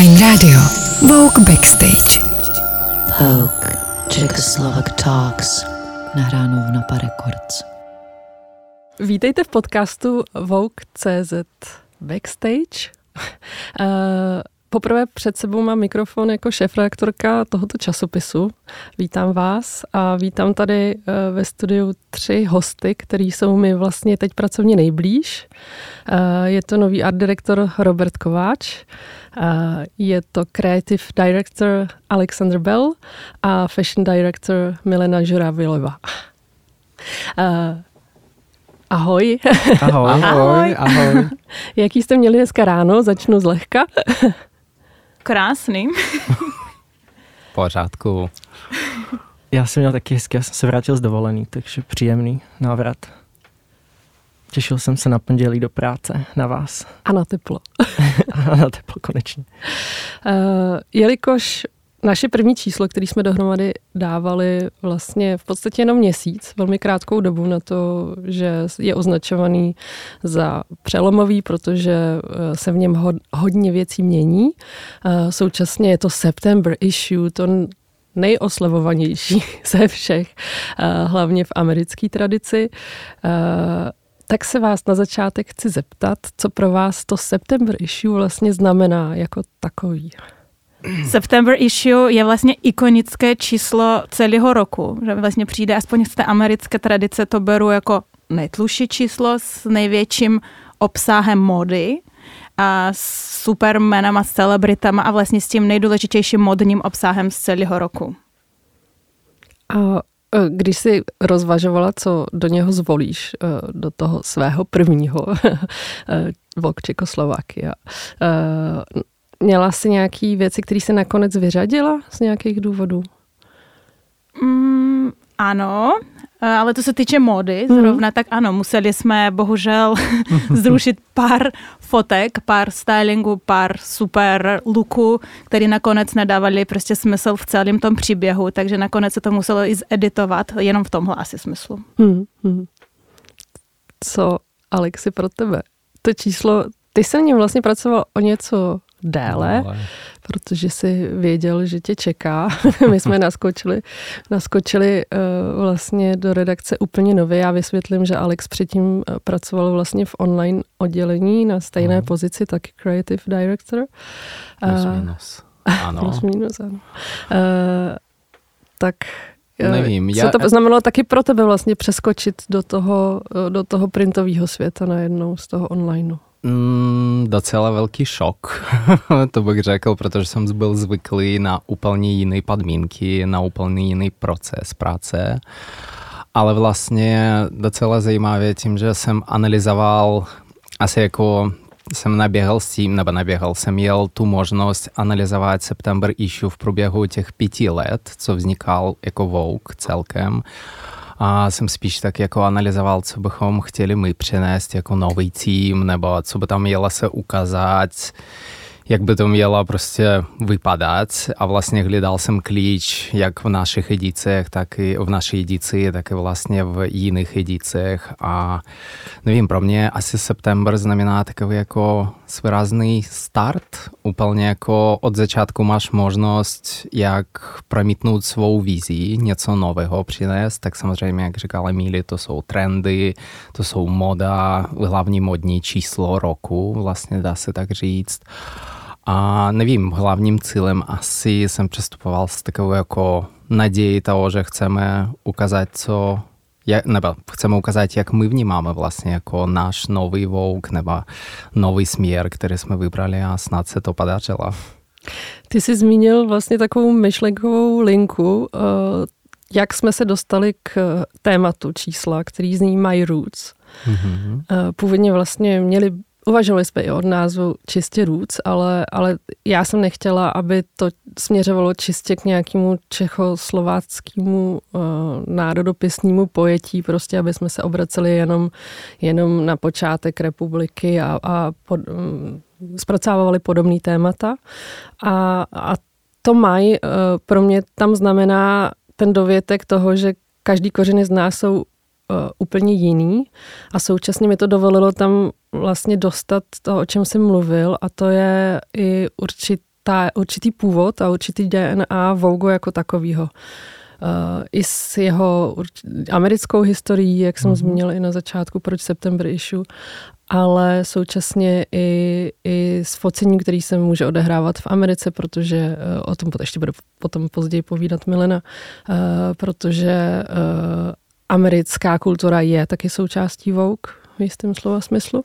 Fine Radio. Vogue Backstage. Vogue Czechoslovak Talks. Nahráno v Napa Records. Vítejte v podcastu Vogue.cz Backstage. Uh, poprvé před sebou mám mikrofon jako šéf-redaktorka tohoto časopisu. Vítám vás a vítám tady uh, ve studiu tři hosty, který jsou mi vlastně teď pracovně nejblíž. Uh, je to nový art direktor Robert Kováč, je to creative director Alexander Bell a fashion director Milena Žuravilova. Ahoj. Ahoj. ahoj. Ahoj. Jaký jste měli dneska ráno? Začnu zlehka. Krásný. pořádku. Já jsem měl taky hezky, já jsem se vrátil z dovolený, takže příjemný návrat. Těšil jsem se na pondělí do práce, na vás. A na teplo. a na teplo, konečně. Uh, jelikož naše první číslo, který jsme dohromady dávali vlastně v podstatě jenom měsíc, velmi krátkou dobu na to, že je označovaný za přelomový, protože eh, se v něm hodně věcí mění. Eh, současně je to September issue, to nejoslavovanější ze všech, hlavně v americké tradici tak se vás na začátek chci zeptat, co pro vás to September issue vlastně znamená jako takový. September issue je vlastně ikonické číslo celého roku, že vlastně přijde, aspoň z té americké tradice to beru jako nejtluší číslo s největším obsahem mody a s supermenama, s celebritama a vlastně s tím nejdůležitějším modním obsahem z celého roku. A když jsi rozvažovala, co do něho zvolíš, eh, do toho svého prvního eh, Vlk Čekoslovakia, měla jsi nějaký věci, které se nakonec vyřadila z nějakých důvodů? Mm, ano, Eh, ale to se týče módy mhm. zrovna, mm. tak ano, museli jsme bohužel zrušit pár fotek, pár stylingu, pár super looků, který nakonec nedávali prostě smysl v celém tom příběhu, takže nakonec se to muselo i zeditovat jenom v tomhle asi smyslu. Mm. Mm. Co, Alexi, pro tebe? To číslo, ty jsi na něm vlastně pracoval o něco déle, no, protože si věděl, že tě čeká. My jsme naskočili, naskočili uh, vlastně do redakce úplně nově. Já vysvětlím, že Alex předtím uh, pracoval vlastně v online oddělení na stejné uh. pozici, taky creative director. Plus uh, minus. Ano. plus minus, ano. Uh, tak Nevím. Co já... to znamenalo taky pro tebe vlastně přeskočit do toho, do toho printového světa najednou z toho onlineu? Mm, docela velký šok, to bych řekl, protože jsem byl zvyklý na úplně jiné podmínky, na úplně jiný proces práce. Ale vlastně docela zajímavé tím, že jsem analyzoval asi jako jsem naběhl s tím, nebo naběhl, jsem měl tu možnost analyzovat September issue v průběhu těch pěti let, co vznikal jako Vogue celkem a jsem spíš tak jako analyzoval, co bychom chtěli my přinést jako nový tým, nebo co by tam mělo se ukázat, jak by to mělo prostě vypadat. A vlastně hledal jsem klíč jak v našich edicích, tak i v naší edici, tak i vlastně v jiných edicích a nevím, pro mě asi september znamená takový jako svrazný start, úplně jako od začátku máš možnost, jak promítnout svou vizí, něco nového přinést, tak samozřejmě, jak říkal Emíli, to jsou trendy, to jsou moda, hlavní modní číslo roku, vlastně dá se tak říct. A nevím, hlavním cílem asi jsem přestupoval s takovou jako naději toho, že chceme ukázat, co jak, nebo chceme ukázat, jak my vnímáme vlastně jako náš nový Vogue nebo nový směr, který jsme vybrali a snad se to podařilo. Ty jsi zmínil vlastně takovou myšlenkovou linku, eh, jak jsme se dostali k tématu čísla, který zní My Roots. Mm-hmm. Původně vlastně měli Uvažovali jsme i od názvu čistě roots, ale, ale já jsem nechtěla, aby to směřovalo čistě k nějakému čechoslováckému uh, národopisnímu pojetí, prostě aby jsme se obraceli jenom, jenom na počátek republiky a, a pod, um, zpracovali podobný témata. A, a to mají uh, pro mě tam znamená ten dovětek toho, že každý kořeny z nás jsou úplně jiný a současně mi to dovolilo tam vlastně dostat to, o čem jsem mluvil a to je i určitý určitá, určitý původ a určitý DNA Vogue jako takovýho. Uh, I s jeho americkou historií, jak jsem mm-hmm. zmínil i na začátku, proč September issue, ale současně i, i s focením, který se může odehrávat v Americe, protože uh, o tom ještě bude potom později povídat Milena, uh, protože uh, americká kultura je taky součástí Vogue v jistém slova smyslu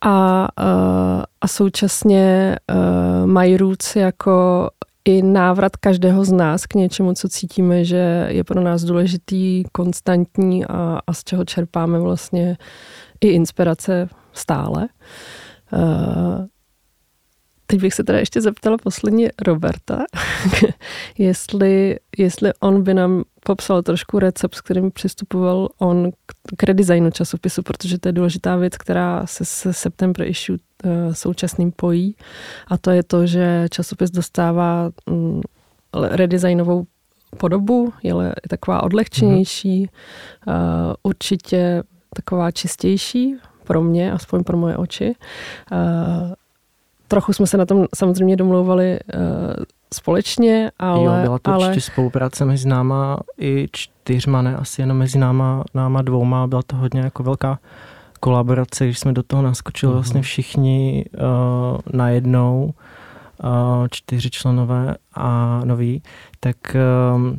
a, uh, a současně uh, mají roots jako i návrat každého z nás k něčemu, co cítíme, že je pro nás důležitý, konstantní a, a z čeho čerpáme vlastně i inspirace stále. Teď bych se teda ještě zeptala posledně Roberta, jestli, jestli on by nám popsal trošku recept, s kterým přistupoval on k redesignu časopisu, protože to je důležitá věc, která se se September issue uh, současným pojí. A to je to, že časopis dostává um, redesignovou podobu, je taková odlehčenější, mm-hmm. určitě taková čistější pro mě, aspoň pro moje oči. Trochu jsme se na tom samozřejmě domlouvali uh, společně, ale... Jo, byla to ale... určitě spolupráce mezi náma i čtyřma, ne asi jenom mezi náma, náma dvouma. Byla to hodně jako velká kolaborace, když jsme do toho naskočili mm-hmm. vlastně všichni uh, najednou, uh, čtyři členové a noví, tak uh,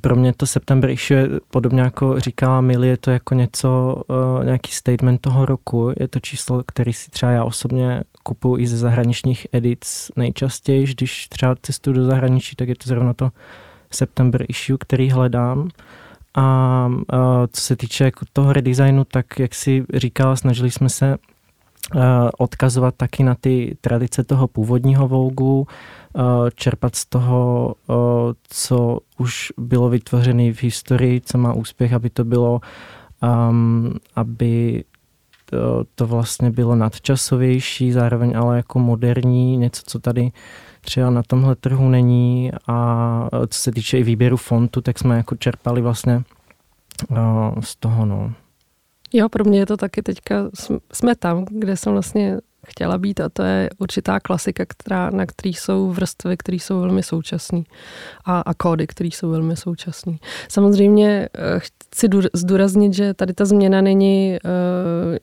pro mě to September issue je podobně jako říkala Mili, je to jako něco, uh, nějaký statement toho roku. Je to číslo, který si třeba já osobně kupuju i ze zahraničních edic nejčastěji. Když třeba cestuju do zahraničí, tak je to zrovna to September issue, který hledám. A co se týče jako toho redesignu, tak jak si říkala, snažili jsme se uh, odkazovat taky na ty tradice toho původního Vogu, Eh, čerpat z toho, eh, co už bylo vytvořené v historii, co má úspěch, aby to bylo, um, aby to, to vlastně bylo nadčasovější, zároveň ale jako moderní, něco, co tady třeba na tomhle trhu není a eh, co se týče i výběru fontu, tak jsme jako čerpali vlastně uh, z toho, no. Jo, pro mě je to taky teďka, jsme tam, kde jsem vlastně chtěla být a to je určitá klasika, která, na který jsou vrstvy, které jsou velmi současné a, a kódy, které jsou velmi současné. Samozřejmě eh, chci zdůraznit, že tady ta změna není uh,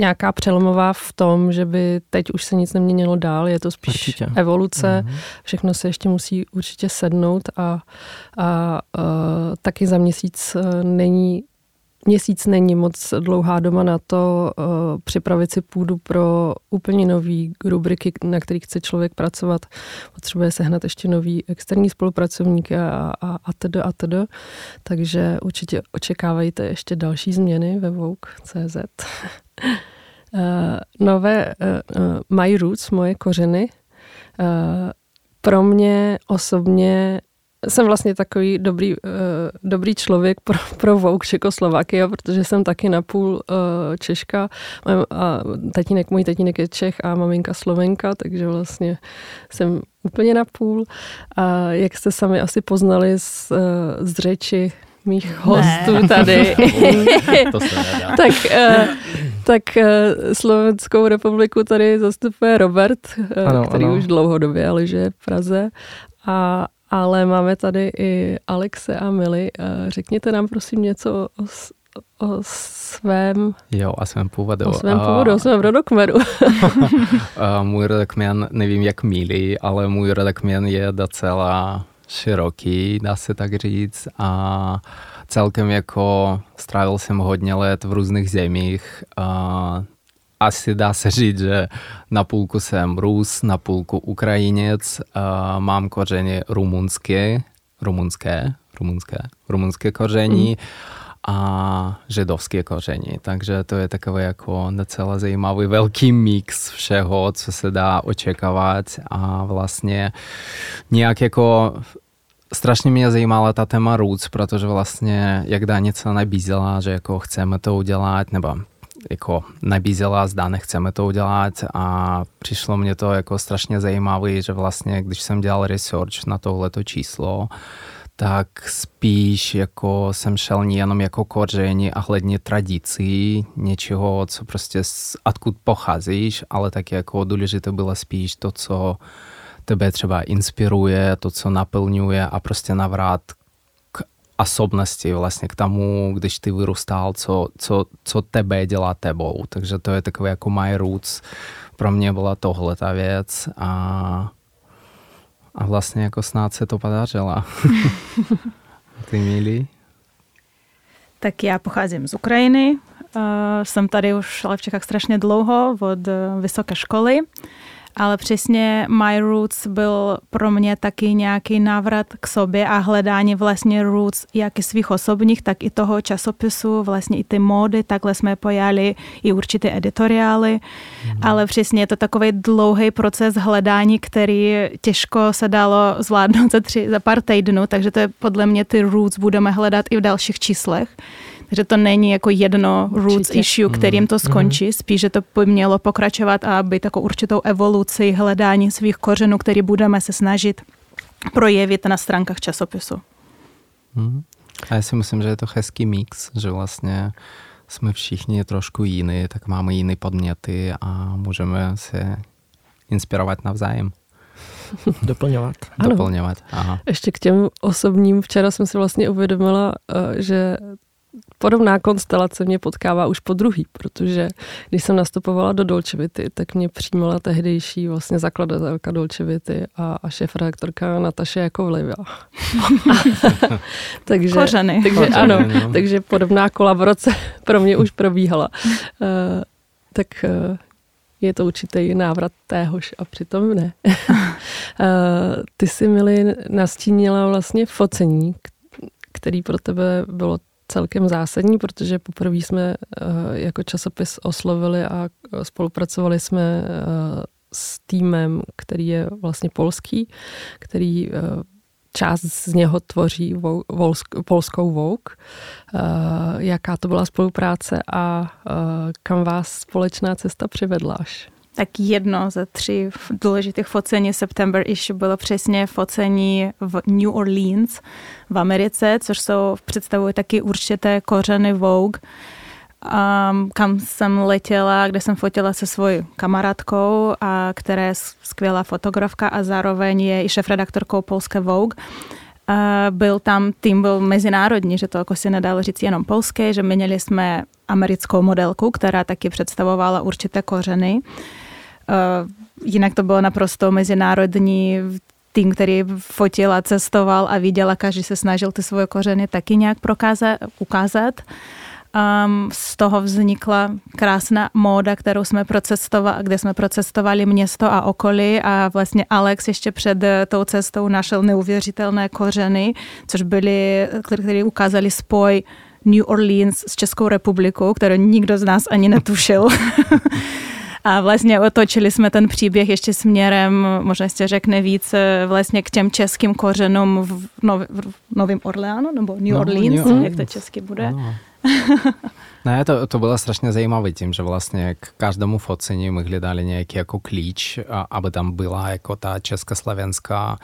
nějaká přelomová v tom, že by teď už se nic neměnilo dál, je to spíš určitě. evoluce, mm-hmm. všechno se ještě musí určitě sednout a, a uh, taky za měsíc uh, není měsíc není moc dlouhá doba na to uh, připravit si půdu pro úplně nový rubriky, na kterých chce člověk pracovat. Potřebuje sehnat ještě nový externí spolupracovníky a, a, a td. a td. Takže určitě očekávajte ještě další změny ve Vogue.cz. uh, nové uh, My Roots, moje kořeny, uh, pro mě osobně jsem vlastně takový dobrý, uh, dobrý člověk pro, pro Vogue Čekoslovakia, protože jsem taky napůl uh, Češka a tatínek, můj tatínek je Čech a maminka Slovenka, takže vlastně jsem úplně napůl. A jak jste sami asi poznali z, uh, z řeči mých hostů ne. tady. to se tak, uh, tak uh, Slovenskou republiku tady zastupuje Robert, ano, který ano. už dlouhodobě ale žije v Praze. A, ale máme tady i Alexe a Mili. Eh, řekněte nám prosím něco o, o svém... Jo, o svém původu. O svém původu, o svém rodokmeru. můj rodokmen, nevím jak Mili, ale můj rodokmen je docela široký, dá se tak říct. A celkem jako strávil jsem hodně let v různých zemích. A asi dá se říct, že na půlku jsem Rus, na půlku Ukrajinec, uh, mám kořeny rumunské, rumunské, rumunské, rumunské koření mm. a židovské koření. Takže to je takový jako docela zajímavý velký mix všeho, co se dá očekávat a vlastně nějak jako strašně mě zajímala ta téma roots, protože vlastně jak Danica nabízela, že jako chceme to udělat, nebo jako nabízela, zda nechceme to udělat. A přišlo mě to jako strašně zajímavé, že vlastně, když jsem dělal research na tohleto číslo, tak spíš jako jsem šel nejenom jako koření a hledně tradicí, něčeho, co prostě odkud pocházíš, ale tak jako důležité bylo spíš to, co tebe třeba inspiruje, to, co naplňuje a prostě navrat k osobnosti, vlastně k tomu, když ty vyrůstal, co, co, co tebe dělá tebou. Takže to je takové jako my roots. Pro mě byla tohle ta věc a, a vlastně jako snad se to podařilo. ty milí? Tak já pocházím z Ukrajiny, uh, jsem tady už ale v Čechách strašně dlouho, od uh, vysoké školy, ale přesně My Roots byl pro mě taky nějaký návrat k sobě a hledání vlastně roots jak i svých osobních, tak i toho časopisu, vlastně i ty módy, takhle jsme pojali i určité editoriály, mm. ale přesně je to takový dlouhý proces hledání, který těžko se dalo zvládnout za, tři, za pár týdnů, takže to je podle mě ty roots budeme hledat i v dalších číslech. Takže to není jako jedno Určitě. roots issue, kterým to mhm. skončí, mm. spíš, že to by mělo pokračovat a být jako určitou evoluci hledání svých kořenů, který budeme se snažit projevit na stránkách časopisu. Mm. A já si myslím, že je to hezký mix, že vlastně jsme všichni trošku jiní, tak máme jiné podměty a můžeme se inspirovat navzájem. Doplňovat. Ano. Doplňovat, aha. Ještě k těm osobním, včera jsem si vlastně uvědomila, eh, že podobná konstelace mě potkává už po druhý, protože když jsem nastupovala do Dolčevity, tak mě přijímala tehdejší vlastně zakladatelka Dolčevity a, a šéf-redaktorka Nataše Jakovlivá. takže, Kořeny. takže Kořeny, ano, no. takže podobná kolaborace pro mě už probíhala. Uh, tak uh, je to určitý návrat téhož a přitom ne. uh, ty si, Mili, nastínila vlastně focení, který pro tebe bylo celkem zásadní, protože poprvé jsme eh, jako časopis oslovili a spolupracovali jsme eh, s týmem, který je vlastně polský, který eh, část z něho tvoří polskou Vogue. Jaká to byla spolupráce a kam vás společná cesta přivedla až? Tak jedno ze tří důležitých focení September issue bylo přesně focení v New Orleans v Americe, což jsou, představují taky určité kořeny Vogue, um, kam jsem letěla, kde jsem fotila se svojí kamarádkou, a která je skvělá fotografka a zároveň je i šéf-redaktorkou polské Vogue. Uh, byl tam, tým byl mezinárodní, že to jako si nedalo říct jenom polské, že měli jsme americkou modelku, která taky představovala určité kořeny. Eh, jinak to bylo naprosto mezinárodní tým, který fotil a cestoval a viděl a každý se snažil ty svoje kořeny taky nějak prokázat, ukázat. Um, z toho vznikla krásná móda, kterou jsme procestovali, kde jsme procestovali město a okolí a vlastně Alex ještě před tou cestou našel neuvěřitelné kořeny, což byly, které ukázali spoj New Orleans s Českou republikou, kterou nikdo z nás ani netušil. A vlastně otočili jsme ten příběh ještě směrem, možná jste řekne víc, eh, vlastně k těm českým kořenům v, Nov, v Novém Orleánu, nebo New no, Orleans, New Orleans, jak to česky bude. No. Ne, to, to bylo strašně zajímavé tím, že vlastně k každému focení my hledali nějaký jako klíč, a, aby tam byla jako ta československá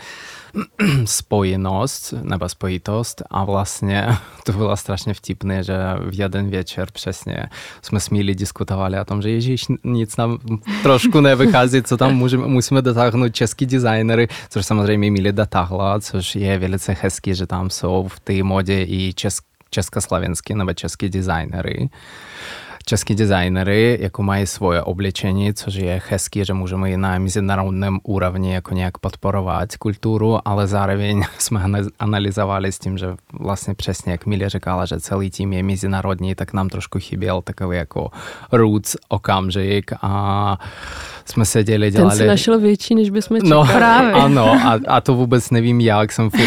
spojenost nebo spojitost. A vlastně to bylo strašně vtipné, že v jeden večer přesně jsme s Míli diskutovali o tom, že ježíš, nic nám trošku nevychází, co tam můžeme, musíme dotáhnout český designery, což samozřejmě Míli dotáhla, což je velice hezký, že tam jsou v té modě i české československý nebo český designery. Český designery jako mají svoje oblečení, což je hezký, že můžeme i na mezinárodním úrovni jako nějak podporovat kulturu, ale zároveň jsme analyzovali s tím, že vlastně přesně, jak Milia říkala, že celý tým je mezinárodní, tak nám trošku chyběl takový jako roots okamžik a jsme seděli, dělali... Ten si našel větší, než bychom čekali. No, Právě. ano, a, a to vůbec nevím jak. Jsem fu...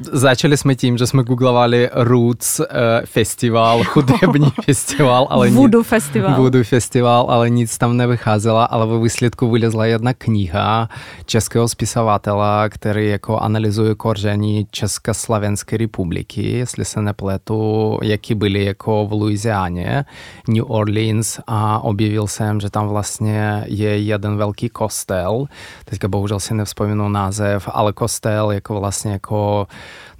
Začali jsme tím, že jsme googlovali Roots uh, festival, hudební festival, ale Voodoo nic, festival. Voodoo festival, ale nic tam nevycházelo, ale ve výsledku vylezla jedna kniha českého spisovatela, který jako analyzuje koření Československé republiky, jestli se nepletu, jaký byly jako v Louisianě, New Orleans a objevil jsem, že tam vlastně je jeden velký kostel, teďka bohužel si nevzpomínám název, ale kostel jako vlastně jako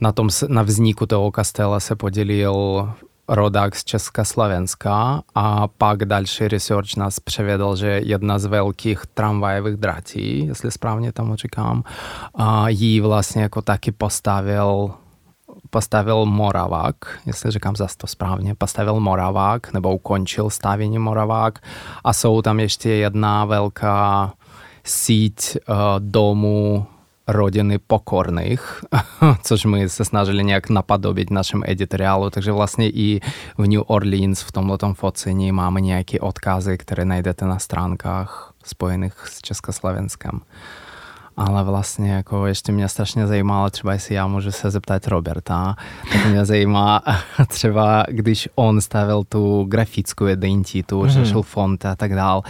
na, tom, na vzniku toho kostela se podělil rodák z Československa a pak další research nás převedl, že jedna z velkých tramvajových dratí, jestli správně tomu říkám, jí vlastně jako taky postavil postavil Moravák, jestli říkám zase to správně, postavil Moravák nebo ukončil stavění Moravák. A jsou tam ještě jedna velká síť uh, domů rodiny pokorných, což my se snažili nějak napodobit našem editoriálu, takže vlastně i v New Orleans v tomto focení máme nějaké odkazy, které najdete na stránkách spojených s Československem. Ale vlastně jako ještě mě strašně zajímalo, třeba jestli já můžu se zeptat Roberta, tak mě zajímá třeba, když on stavil tu grafickou identitu, mm-hmm. řešil font a tak dál,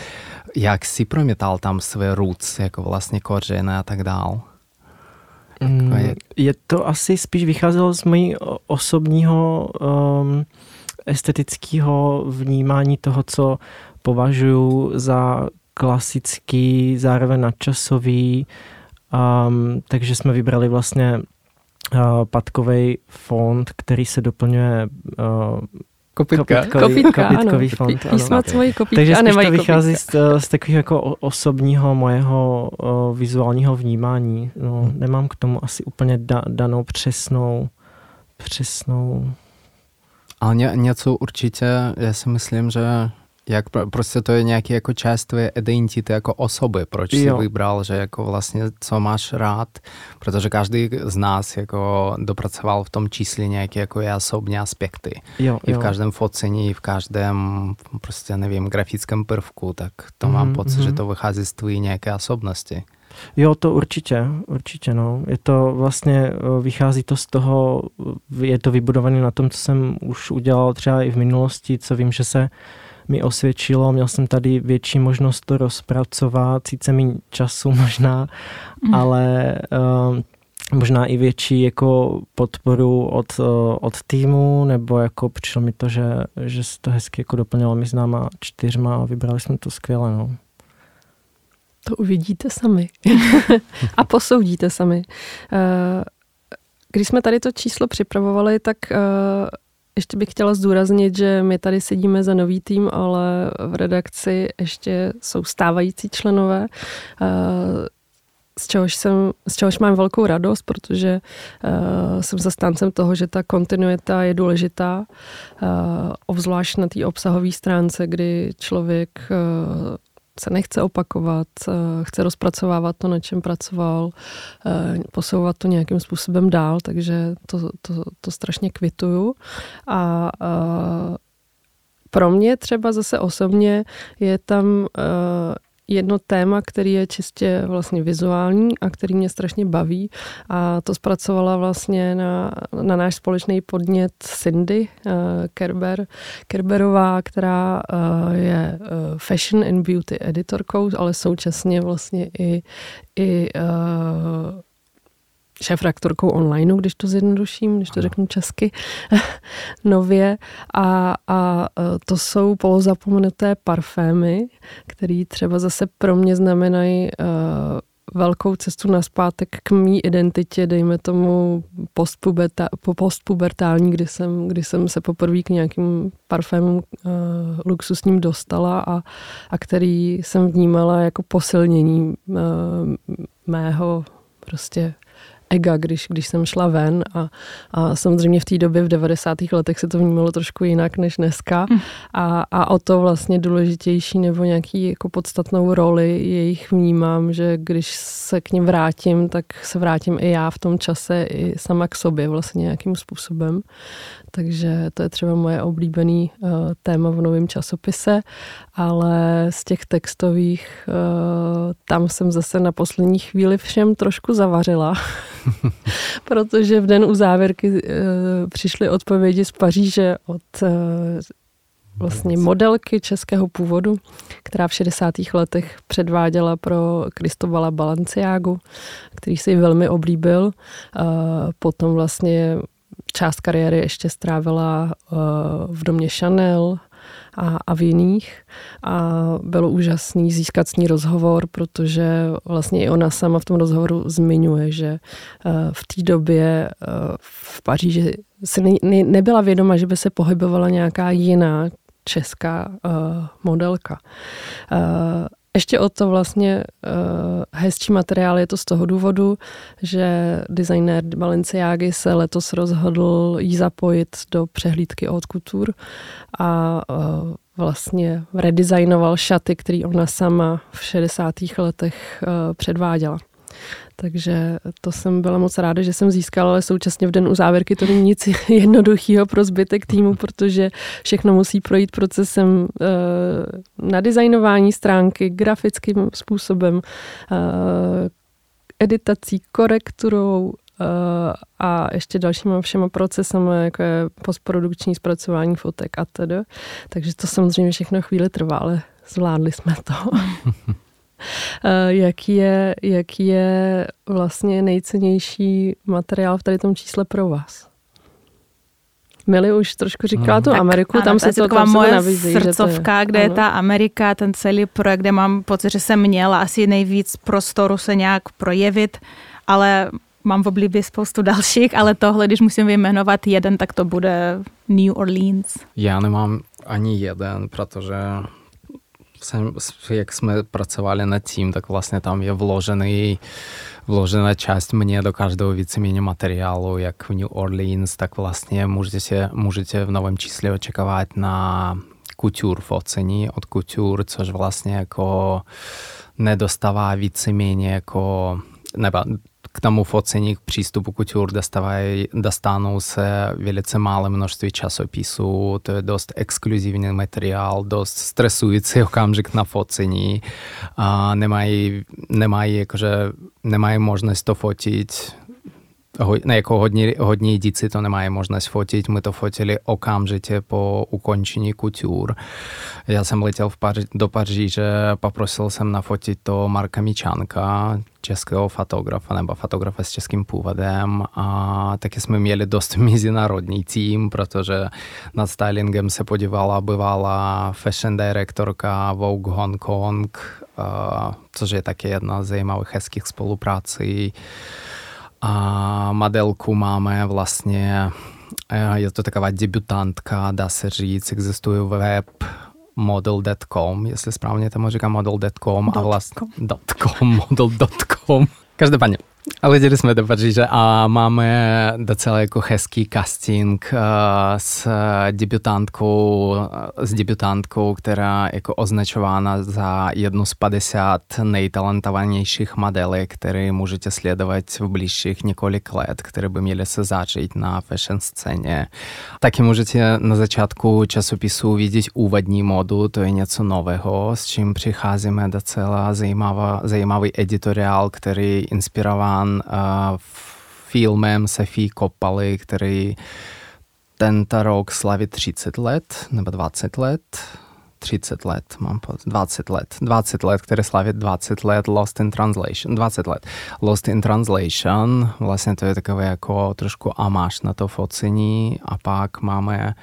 jak si promítal tam své roots, jako vlastně kořeny a tak dál. Mm, je to asi spíš vycházelo z mojí osobního um, estetického vnímání toho, co považuji za klasický, zároveň nadčasový, um, takže jsme vybrali vlastně uh, patkový fond, který se doplňuje uh, Kopitka. Kopitkový, kopítka, kopitkový ano. fond. Písma svoji kopítky Takže a nemají to vychází z, z takového jako osobního mojeho uh, vizuálního vnímání. No, hmm. Nemám k tomu asi úplně da, danou přesnou přesnou ale ně, něco určitě, já si myslím, že jak prostě to je nějaký jako část tvé identity jako osoby, proč jo. jsi vybral, že jako vlastně co máš rád, protože každý z nás jako dopracoval v tom čísle nějaké jako osobní aspekty. Jo, I v každém focení, v každém prostě nevím, grafickém prvku, tak to mm, mám pocit, mm. že mhm. to vychází z tvojí nějaké osobnosti. Jo, to určitě, určitě, no. Je to vlastně, eh, vychází to z toho, je to vybudované na tom, co jsem už udělal třeba i v minulosti, co vím, že se mi osvědčilo, měl jsem tady větší možnost to rozpracovat, sice mi času možná, mm. ale uh, možná i větší jako podporu od, uh, od týmu, nebo jako přišlo mi to, že, že se to hezky jako doplnilo mi s náma čtyřma a vybrali jsme to skvěle, no. To uvidíte sami a posoudíte sami. Eh, když jsme tady to číslo připravovali, tak ještě bych chtěla zdůraznit, že my tady sedíme za nový tým, ale v redakci ještě jsou stávající členové, eh, z čehož, jsem, z čehož mám velkou radost, protože uh, jsem zastáncem toho, že ta kontinuita je důležitá, uh, obzvlášť na té obsahové stránce, kdy člověk se nechce opakovat, eh, chce rozpracovávat to, na čem pracoval, eh, posouvat to nějakým způsobem dál, takže to, to, to strašně kvituju. A eh, pro mě třeba zase osobně je tam jedno téma, který je čistě vlastně vizuální a který mě strašně baví. A to zpracovala vlastně na, na náš společný podnět Cindy uh, Kerber, Kerberová, která uh, je uh, fashion and beauty editorkou, ale současně vlastně i, i uh, šéf-rektorkou online, když to zjednoduším, když to řeknu česky, nově. A, a e, to jsou polozapomenuté parfémy, které třeba zase pro mě znamenají uh, velkou cestu na zpátek k mý identitě, dejme tomu postpuberta, po postpubertální, kdy jsem, kdy jsem se poprvé k nějakým parfémům uh, luxusním dostala a, a který jsem vnímala jako posilnění uh, mého prostě ega, když, když jsem šla ven a, a samozřejmě v té době v 90. letech se to vnímalo trošku jinak než dneska mm. a, a o to vlastně důležitější nebo nějaký jako podstatnou roli jejich vnímám, že když se k ním vrátím, tak se vrátím i já v tom čase i sama k sobě vlastně nějakým způsobem. Takže to je třeba moje oblíbený uh, téma v novém časopise, ale z těch textových uh, tam jsem zase na poslední chvíli všem trošku zavařila. protože v den u závěrky uh, přišly odpovědi z Paříže od uh, vlastně modelky českého původu, která v 60. letech předváděla pro Kristobala Balenciágu, který si velmi oblíbil. Potom vlastně část kariéry ještě strávila uh, v domě Chanel, a, a v jiných. A bylo úžasný získat s ní rozhovor, protože vlastně i ona sama v tom rozhovoru zmiňuje, že eh, v té době eh, v Paříži si ne, ne, nebyla vědoma, že by se pohybovala nějaká jiná česká uh, modelka. Uh, ještě o to vlastně uh, hezčí materiál je to z toho důvodu, že designér Balenciágy se letos rozhodl jí zapojit do přehlídky od couture a uh, vlastně redesignoval šaty, které ona sama v 60. letech uh, předváděla. Takže to jsem byla moc ráda, že jsem získala, ale současně v den u závěrky to není nic jednoduchého pro zbytek týmu, protože všechno musí projít procesem uh, nadizajnování stránky grafickým způsobem, uh, editací, korekturou, uh, a ještě dalšíma všema procesama, jako je postprodukční zpracování fotek a tedy. Takže to samozřejmě všechno chvíli trvá, ale zvládli jsme to. Eh, jaký je, jaký je vlastně nejcennější materiál v tady tom čísle pro vás? Mili už trošku říkala hmm. tu tak Ameriku, ano, tam se to taková moje nabízí, srdcovka, je, kde ano. je ta Amerika, ten celý projekt, kde mám pocit, že jsem měla asi nejvíc prostoru se nějak projevit, ale mám v oblibě spoustu dalších, ale tohle, když musím vyjmenovat jeden, tak to bude New Orleans. Já nemám ani jeden, protože jak jsme pracovali nad tím, tak vlastně tam je vložený, vložená část mě do každého víceméně materiálu, jak v New Orleans, tak vlastně můžete, můžete v novém čísle očekávat na couture focení od couture, což vlastně jako nedostává víceméně jako nebo k tomu focení, k přístupu couture dostávají, dostanou se velice malé množství časopisů, to je dost exkluzivní materiál, dost stresující okamžik na focení. A nemají, nemají, jakože, nemají možnost to fotit jako hodně, hodně jedíci to nemají možnost fotit, my to fotili okamžitě po ukončení couture. Já jsem letěl Paři, do Paříže, poprosil jsem nafotit to Marka Mičanka, českého fotografa nebo fotografa s českým původem. A taky jsme měli dost mezinárodní tým, protože nad stylingem se podívala bývalá fashion directorka Vogue Hong Kong, což je taky jedna z zajímavých hezkých spoluprácí a modelku máme vlastně, eh, je to taková debutantka, dá se říct, existuje web model.com, jestli správně tomu říkám model.com a vlastně .com, model.com. Každopádně, Letěli jsme do Paříže a máme docela jako hezký casting uh, s debutantkou, s debutantkou, která jako označována za jednu z 50 nejtalentovanějších modelek, které můžete sledovat v blížších několik let, které by měly se začít na fashion scéně. Taky můžete na začátku časopisu vidět úvodní modu, to je něco nového, s čím přicházíme docela zajímavá, zajímavý editoriál, který inspirován inspirován uh, filmem Sefí Kopaly, který tento rok slaví 30 let, nebo 20 let. 30 let, mám pod 20 let, 20 let, které slaví 20 let Lost in Translation, 20 let. Lost in Translation, vlastně to je takové jako trošku amáš na to focení. A pak máme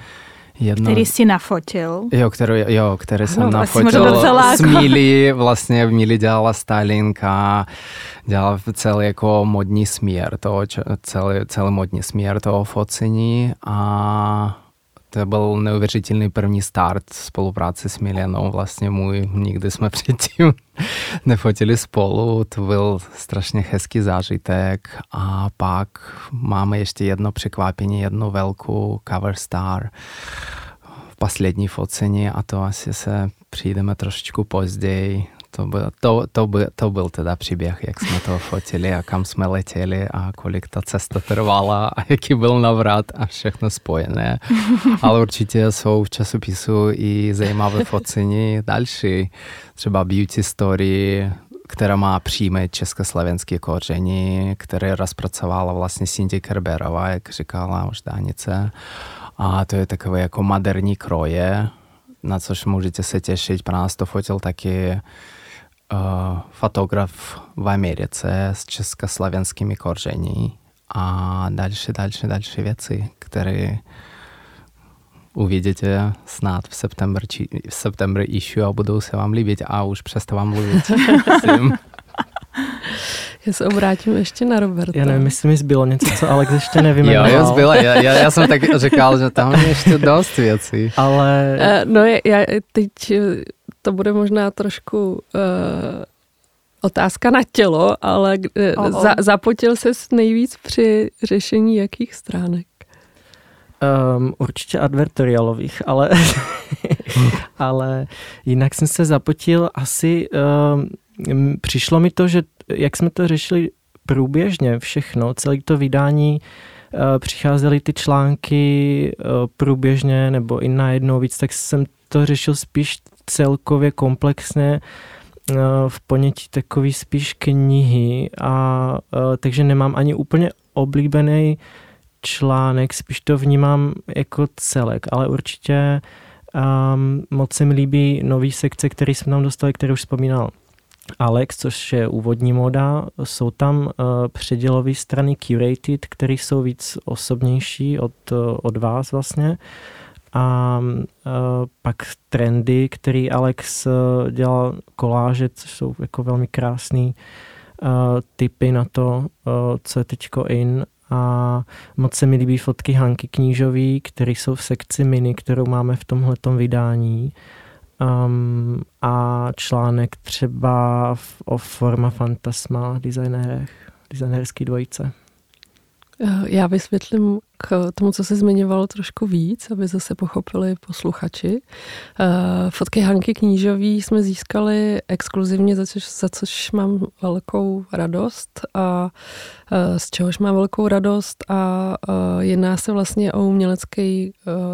jedno... Který si nafotil. Jo, který, jo, který jsem no, nafotil s Mili, vlastně v Mili dělala styling a dělala celý jako modní směr toho, celý, celý modní směr toho focení a to byl neuvěřitelný první start spolupráce s Milenou, vlastně můj, nikdy jsme předtím nefotili spolu, to byl strašně hezký zážitek. A pak máme ještě jedno překvapení, jednu velkou cover star v poslední focení a to asi se přijdeme trošičku později to byl, to, to, byl, to byl teda příběh, jak jsme to fotili a kam jsme letěli a kolik ta cesta trvala a jaký byl navrat a všechno spojené. Ale určitě jsou v časopisu i zajímavé focení další, třeba Beauty Story, která má přímé československé koření, které rozpracovala vlastně Cindy Kerberová, jak říkala už dánice. A to je takové jako moderní kroje, na což můžete se těšit. Pro nás to fotil taky uh, fotograf v Americe s československými koření a další, další, další věci, které uvidíte snad v september, či, v september issue a budou se vám líbit a už přestávám mluvit. Já se obrátím ještě na Roberta. Já nevím, jestli mi zbylo něco, co Alex ještě nevymenoval. jo, jo, zbylo. Já, já, já jsem tak říkal, že tam je ještě dost věcí. Ale... Uh, no já teď to bude možná trošku uh, otázka na tělo, ale uh, za, zapotil se nejvíc při řešení jakých stránek? Um, určitě advertorialových, ale, ale jinak jsem se zapotil asi, um, přišlo mi to, že jak jsme to řešili průběžně všechno, celé to vydání, uh, přicházely ty články uh, průběžně nebo i najednou víc, tak jsem to řešil spíš celkově komplexně uh, v ponětí takový spíš knihy a uh, takže nemám ani úplně oblíbený článek, spíš to vnímám jako celek, ale určitě um, moc se mi líbí nový sekce, který jsme tam dostali, který už vzpomínal Alex, což je úvodní moda. Jsou tam uh, předělové strany curated, které jsou víc osobnější od, uh, od vás vlastně. A uh, pak trendy, který Alex uh, dělal koláže, což jsou jako velmi krásný uh, typy na to, co je teďko in a moc se mi líbí fotky Hanky Knížový, které jsou v sekci mini, kterou máme v tomhletom vydání. Um, a článek třeba v, o Forma Fantasma designérech, designerský dvojice. Já vysvětlím k tomu, co se zmiňovalo trošku víc, aby zase pochopili posluchači. Eh, fotky Hanky Knížový jsme získali exkluzivně, za což, za což mám velkou radost a eh, z čehož mám velkou radost a jedná se vlastně o umělecký,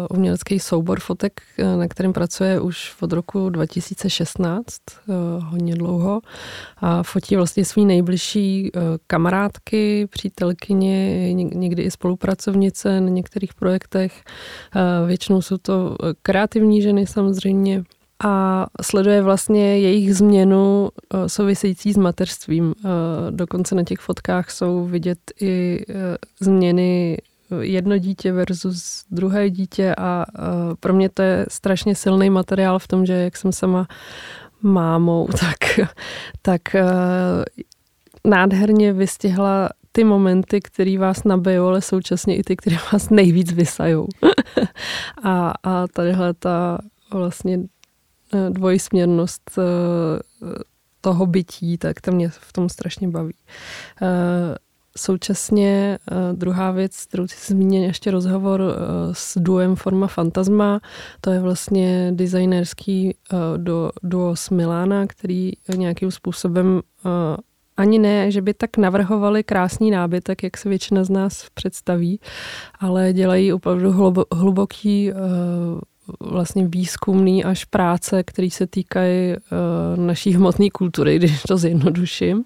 umělecký soubor fotek, na kterém pracuje už od roku 2016, hodně dlouho a fotí vlastně svý nejbližší kamarádky, přítelkyně, někdy i spolupracovnice na některých projektech. Většinou jsou to kreativní ženy samozřejmě a sleduje vlastně jejich změnu e, související s mateřstvím. Dokonce na těch fotkách jsou vidět i změny jedno dítě versus druhé dítě a pro mě to je strašně silný materiál v tom, že jak jsem sama mámou, tak, tak nádherně vystihla ty momenty, které vás nabijou, ale současně i ty, které vás nejvíc vysajou. a, a tadyhle ta vlastně eh, dvojsměrnost eh, toho bytí, tak to mě v tom strašně baví. Eh, současně druhá věc, kterou si zmínil, ještě rozhovor s duem Forma Fantasma. To je vlastně designerský duo z Milána, který nějakým způsobem ani ne, že by tak navrhovali krásný nábytek, jak se většina z nás představí, ale dělají opravdu hluboký eh, vlastně výzkumný až práce, které se týkají uh, naší hmotné kultury, když to zjednoduším,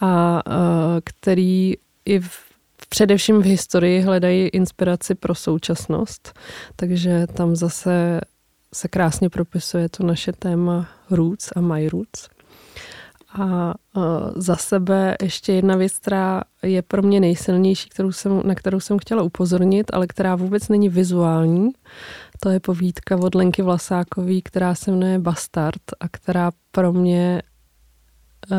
a uh, který i v, především v historii hledají inspiraci pro současnost. Takže tam zase se krásně propisuje to naše téma roots a my roots. A za sebe ještě jedna věc, která je pro mě nejsilnější, kterou jsem, na kterou jsem chtěla upozornit, ale která vůbec není vizuální. To je povídka od Lenky Vlasákový, která se jmenuje Bastard a která pro mě uh,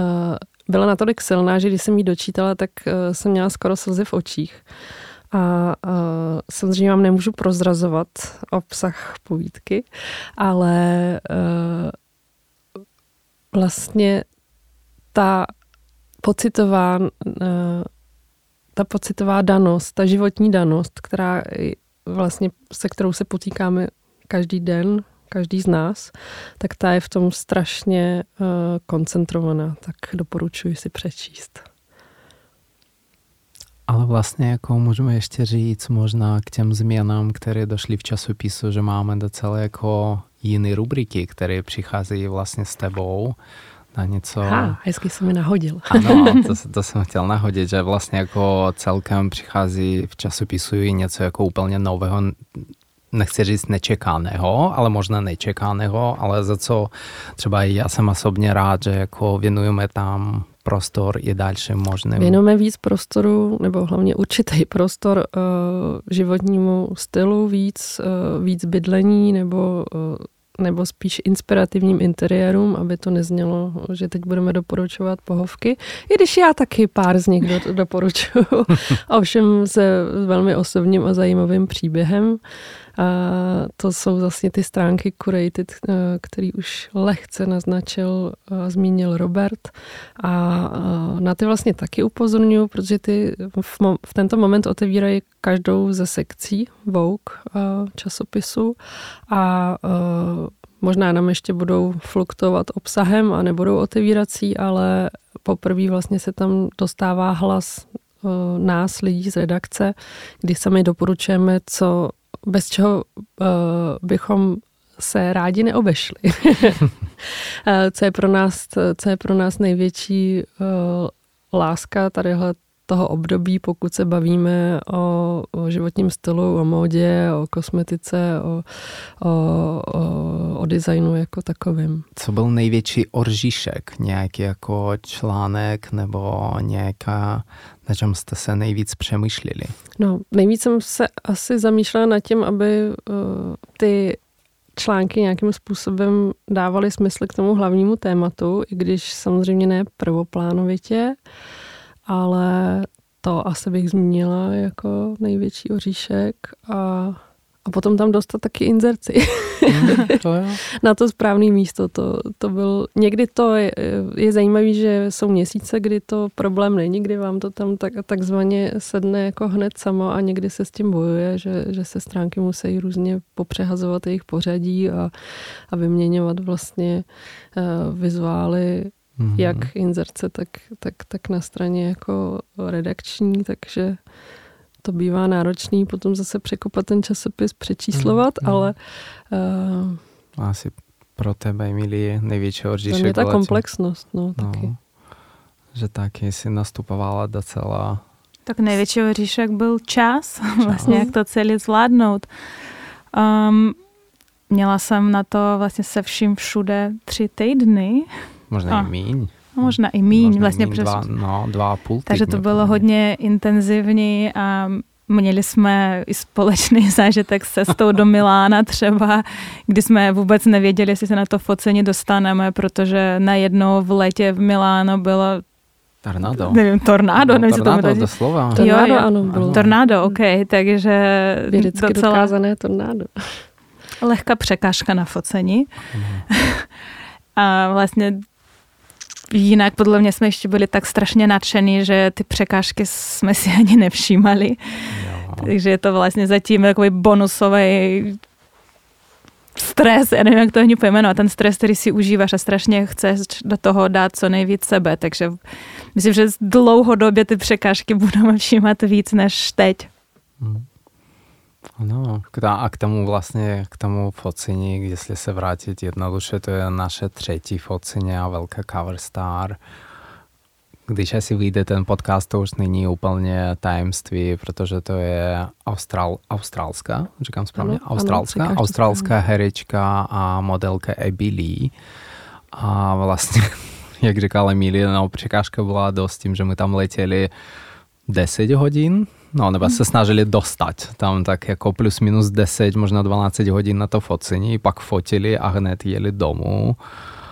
byla natolik silná, že když jsem ji dočítala, tak uh, jsem měla skoro slzy v očích. A uh, samozřejmě vám nemůžu prozrazovat obsah povídky, ale uh, vlastně ta pocitová, eh, ta pocitová danost, ta životní danost, která vlastně, se kterou se potýkáme každý den, každý z nás, tak ta je v tom strašně uh, koncentrovaná, tak doporučuji si přečíst. Ale vlastně jako můžeme ještě říct možná k těm změnám, které došly v časopisu, že máme docela jako jiné rubriky, které přicházejí vlastně s tebou na něco. Ha, hezky se mi nahodil. Ano, to, to jsem chtěl nahodit, že vlastně jako celkem přichází v časopisu i něco jako úplně nového, nechci říct nečekaného, ale možná nečekaného, ale za co třeba i já jsem osobně rád, že jako věnujeme tam prostor i dalším možným. Věnujeme víc prostoru, nebo hlavně určitý prostor uh, životnímu stylu, víc, uh, víc bydlení nebo uh, nebo spíš inspirativním interiérům, aby to neznělo, že teď budeme doporučovat pohovky. I když já taky pár z nich do, doporučuju, ovšem se velmi osobním a zajímavým příběhem. To jsou vlastně ty stránky Curated, eh, který už lehce naznačil a zmínil Robert. A na ty vlastně taky upozorňuji, protože ty v, v tento moment otevírají každou ze sekcí Vogue časopisu a možná nám ještě budou fluktovat obsahem a nebudou otevírací, ale poprvé vlastně se tam dostává hlas nás, lidí z redakce, kdy sami doporučujeme, co bez čeho uh, bychom se rádi neobešli. Eh, co, je pro nás, co je pro nás největší uh, láska tadyhle toho období, pokud se bavíme o, o životním stylu, o módě, o kosmetice, o, o, o, o designu jako takovým. Co byl největší oržíšek? Nějaký jako článek nebo nějaká, na čem jste se nejvíc přemýšleli? No, nejvíc jsem se asi zamýšlela nad tím, aby uh, ty články nějakým způsobem dávaly smysl k tomu hlavnímu tématu, i když samozřejmě ne prvoplánovitě, ale to asi bych zmínila jako největší oříšek a, a potom tam dostat taky inzerci. Mm, to jo. Na to správné místo. To, to byl, někdy to je, je zajímavé, že jsou měsíce, kdy to problém není, kdy vám to tam tak, takzvaně sedne jako hned samo a někdy se s tím bojuje, že, že se stránky musí různě popřehazovat jejich pořadí a, a vyměňovat vlastně uh, vizuály mm-hmm. jak inzerce, tak, tak, tak na straně jako redakční, takže to bývá náročný potom zase překopat ten časopis, přečíslovat, mm-hmm. ale... Uh, Asi pro tebe, Emilie, největší oříšek. To je ta komplexnost, no, no, taky. Že taky si nastupovala docela... Tak největší oříšek byl čas, čas. vlastně jak to celé zvládnout. Um, měla jsem na to vlastně se vším všude tři týdny, Možná a. i míň. No, možná i míň, možná vlastně míň, přes... Dva, no, dva a půl Takže to bylo hodně intenzivní a Měli jsme i společný zážitek s cestou do Milána třeba, kdy jsme vůbec nevěděli, jestli se na to focení dostaneme, protože najednou v letě v Miláno bylo Tornádo. Nevím, tornádo. No, nevím, tornádo to doslova. Tornádo, jo, jo. ano. Bylo. Tornádo, ok, takže Vědecky docela... dokázané tornádo. Lehká překážka na focení. A vlastně jinak podle mě jsme ještě byli tak strašně nadšení, že ty překážky jsme si ani nevšímali. Jo. Takže je to vlastně zatím takový bonusový stres, já nevím, jak to ani pojmenovat, ten stres, který si užíváš a strašně chceš do toho dát co nejvíc sebe, takže myslím, že dlouhodobě ty překážky budeme všímat víc než teď. Hmm. No, a k tomu vlastně, k tomu focení, jestli se vrátit jednoduše, to je naše třetí focení a velká cover star. Když asi vyjde ten podcast, to už není úplně tajemství, protože to je Austral, australská, říkám správně, ano, australská, ano, australská herečka a modelka Abby Lee. A vlastně, jak říkala Emilie, no, překážka byla dost tím, že my tam letěli 10 hodin, No, nebo se snažili dostat tam tak jako plus minus 10, možná 12 hodin na to focení, pak fotili a hned jeli domů.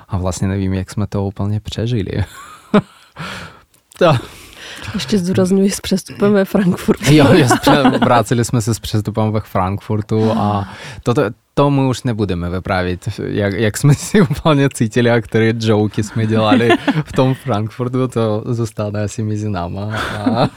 A vlastně nevím, jak jsme to úplně přežili. to. Ještě zdůraznuju s přestupem ve Frankfurtu. jo, vrátili jsme se s přestupem ve Frankfurtu a to, to my už nebudeme vyprávět, jak, jak jsme si úplně cítili a které joky jsme dělali v tom Frankfurtu, to zůstane asi mezi náma. A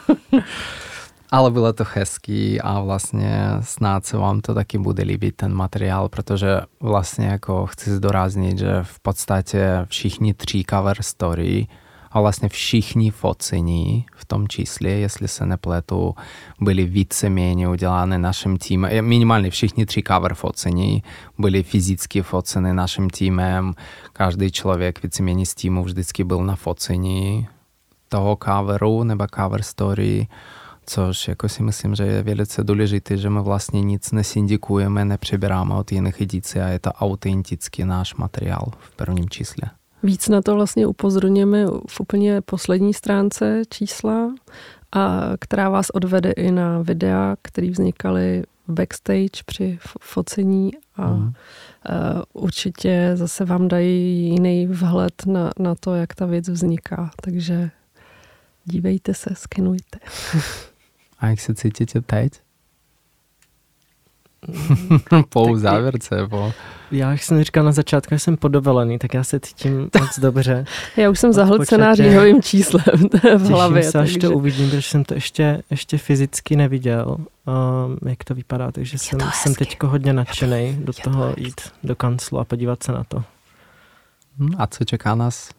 ale bylo to hezký a vlastně snad se vám to taky bude líbit ten materiál, protože vlastně jako chci zdoraznit, že v podstatě všichni tři cover story a vlastně všichni focení v tom čísle, jestli se nepletu, byly víceméně udělané naším týmem. Minimálně všichni tři cover focení byly fyzicky foceny naším týmem. Každý člověk víceméně z týmu vždycky byl na focení toho coveru nebo cover story což jako si myslím, že je velice důležité, že my vlastně nic nesyndikujeme, nepřebíráme od jiných edicí a je to autentický náš materiál v prvním čísle. Víc na to vlastně upozorněme v úplně poslední stránce čísla, a která vás odvede i na videa, které vznikaly backstage při focení a mm. určitě zase vám dají jiný vhled na, na to, jak ta věc vzniká. Takže dívejte se, skenujte. A jak se cítíte teď? po závěrce, po... Já, jak jsem říkal na začátku, že jsem podovelený, tak já se cítím moc dobře. já už jsem zahlcená říhovým číslem v hlavě. Těším se, až takže... to uvidím, protože jsem to ještě, ještě fyzicky neviděl, um, jak to vypadá, takže jsem, jsem teď hodně nadšený do toho jít do kanclu a podívat se na to. Hm, a co čeká nás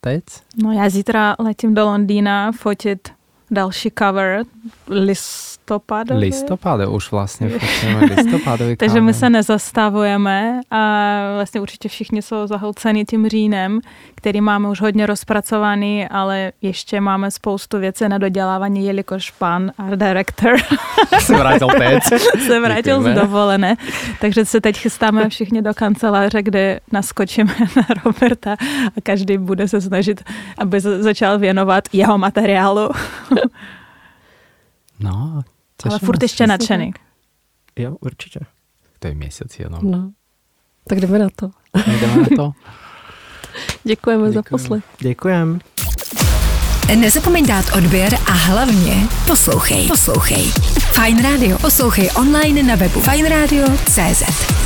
teď? No já zítra letím do Londýna fotit další cover listopadový. Listopad, už vlastně listopadový Takže my se nezastavujeme a vlastně určitě všichni jsou zahlceni tím říjnem, který máme už hodně rozpracovaný, ale ještě máme spoustu věcí na dodělávání, jelikož pan art director se vrátil teď. se vrátil z dovolené, takže se teď chystáme všichni do kanceláře, kde naskočíme na Roberta a každý bude se snažit, aby začal věnovat jeho materiálu. No, Ale furt ještě nadšený. Jo, určitě. To je měsíc jenom. No. Tak jdeme na to. Jdeme na to. Děkujeme Děkujem. za poslech. Děkujem. Nezapomeň dát odběr a hlavně poslouchej. Poslouchej. Fine Radio. Poslouchej online na webu fajnradio.cz.